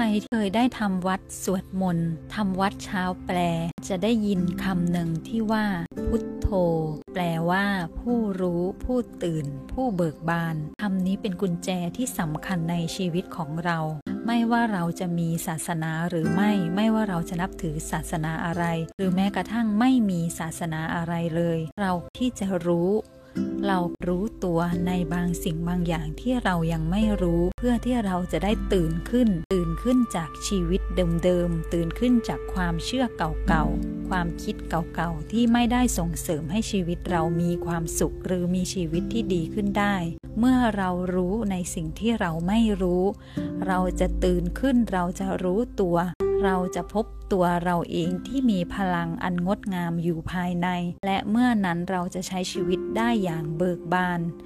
รที่เคยได้ทำวัดสวดมนต์ทำวัดเช้าแปล จะได้ยินคำหนึ่งที่ว่า พุทโธ แปลว่า ผู้รู้ ผู้ตื่น ผู้เบิกบานคำนี้เป็นกุญแจที่สำคัญในชีวิตของเรา ไม่ว่าเราจะมีศาสนาหรือไม่ ไม่ว่าเราจะนับถือศาสนาอะไร หรือแม้กระทั่งไม่มีศาสนาอะไรเลย เราที่จะรู้ เรารู้ตัวในบางสิ่งบางอย่างที่เรายังไม่รู้เพื่อที่เราจะได้ตื่นขึ้น ตื่นขึ้นจากชีวิตเดิมๆตื่นขึ้นจากความเชื่อเก่าๆ ความคิดเก่าๆ ที่ไม่ได้ส่งเสริมให้ชีวิตเรามีความสุขหรือมีชีวิตที่ดีขึ้นได้ เมื่อเรารู้ในสิ่งที่เราไม่รู้ เราจะตื่นขึ้นเราจะรู้ตัว เราจะพบตัวเราเองที่มีพลังอันงดงามอยู่ภายใน และเมื่อนั้นเราจะใช้ชีวิตได้อย่างเบิกบาน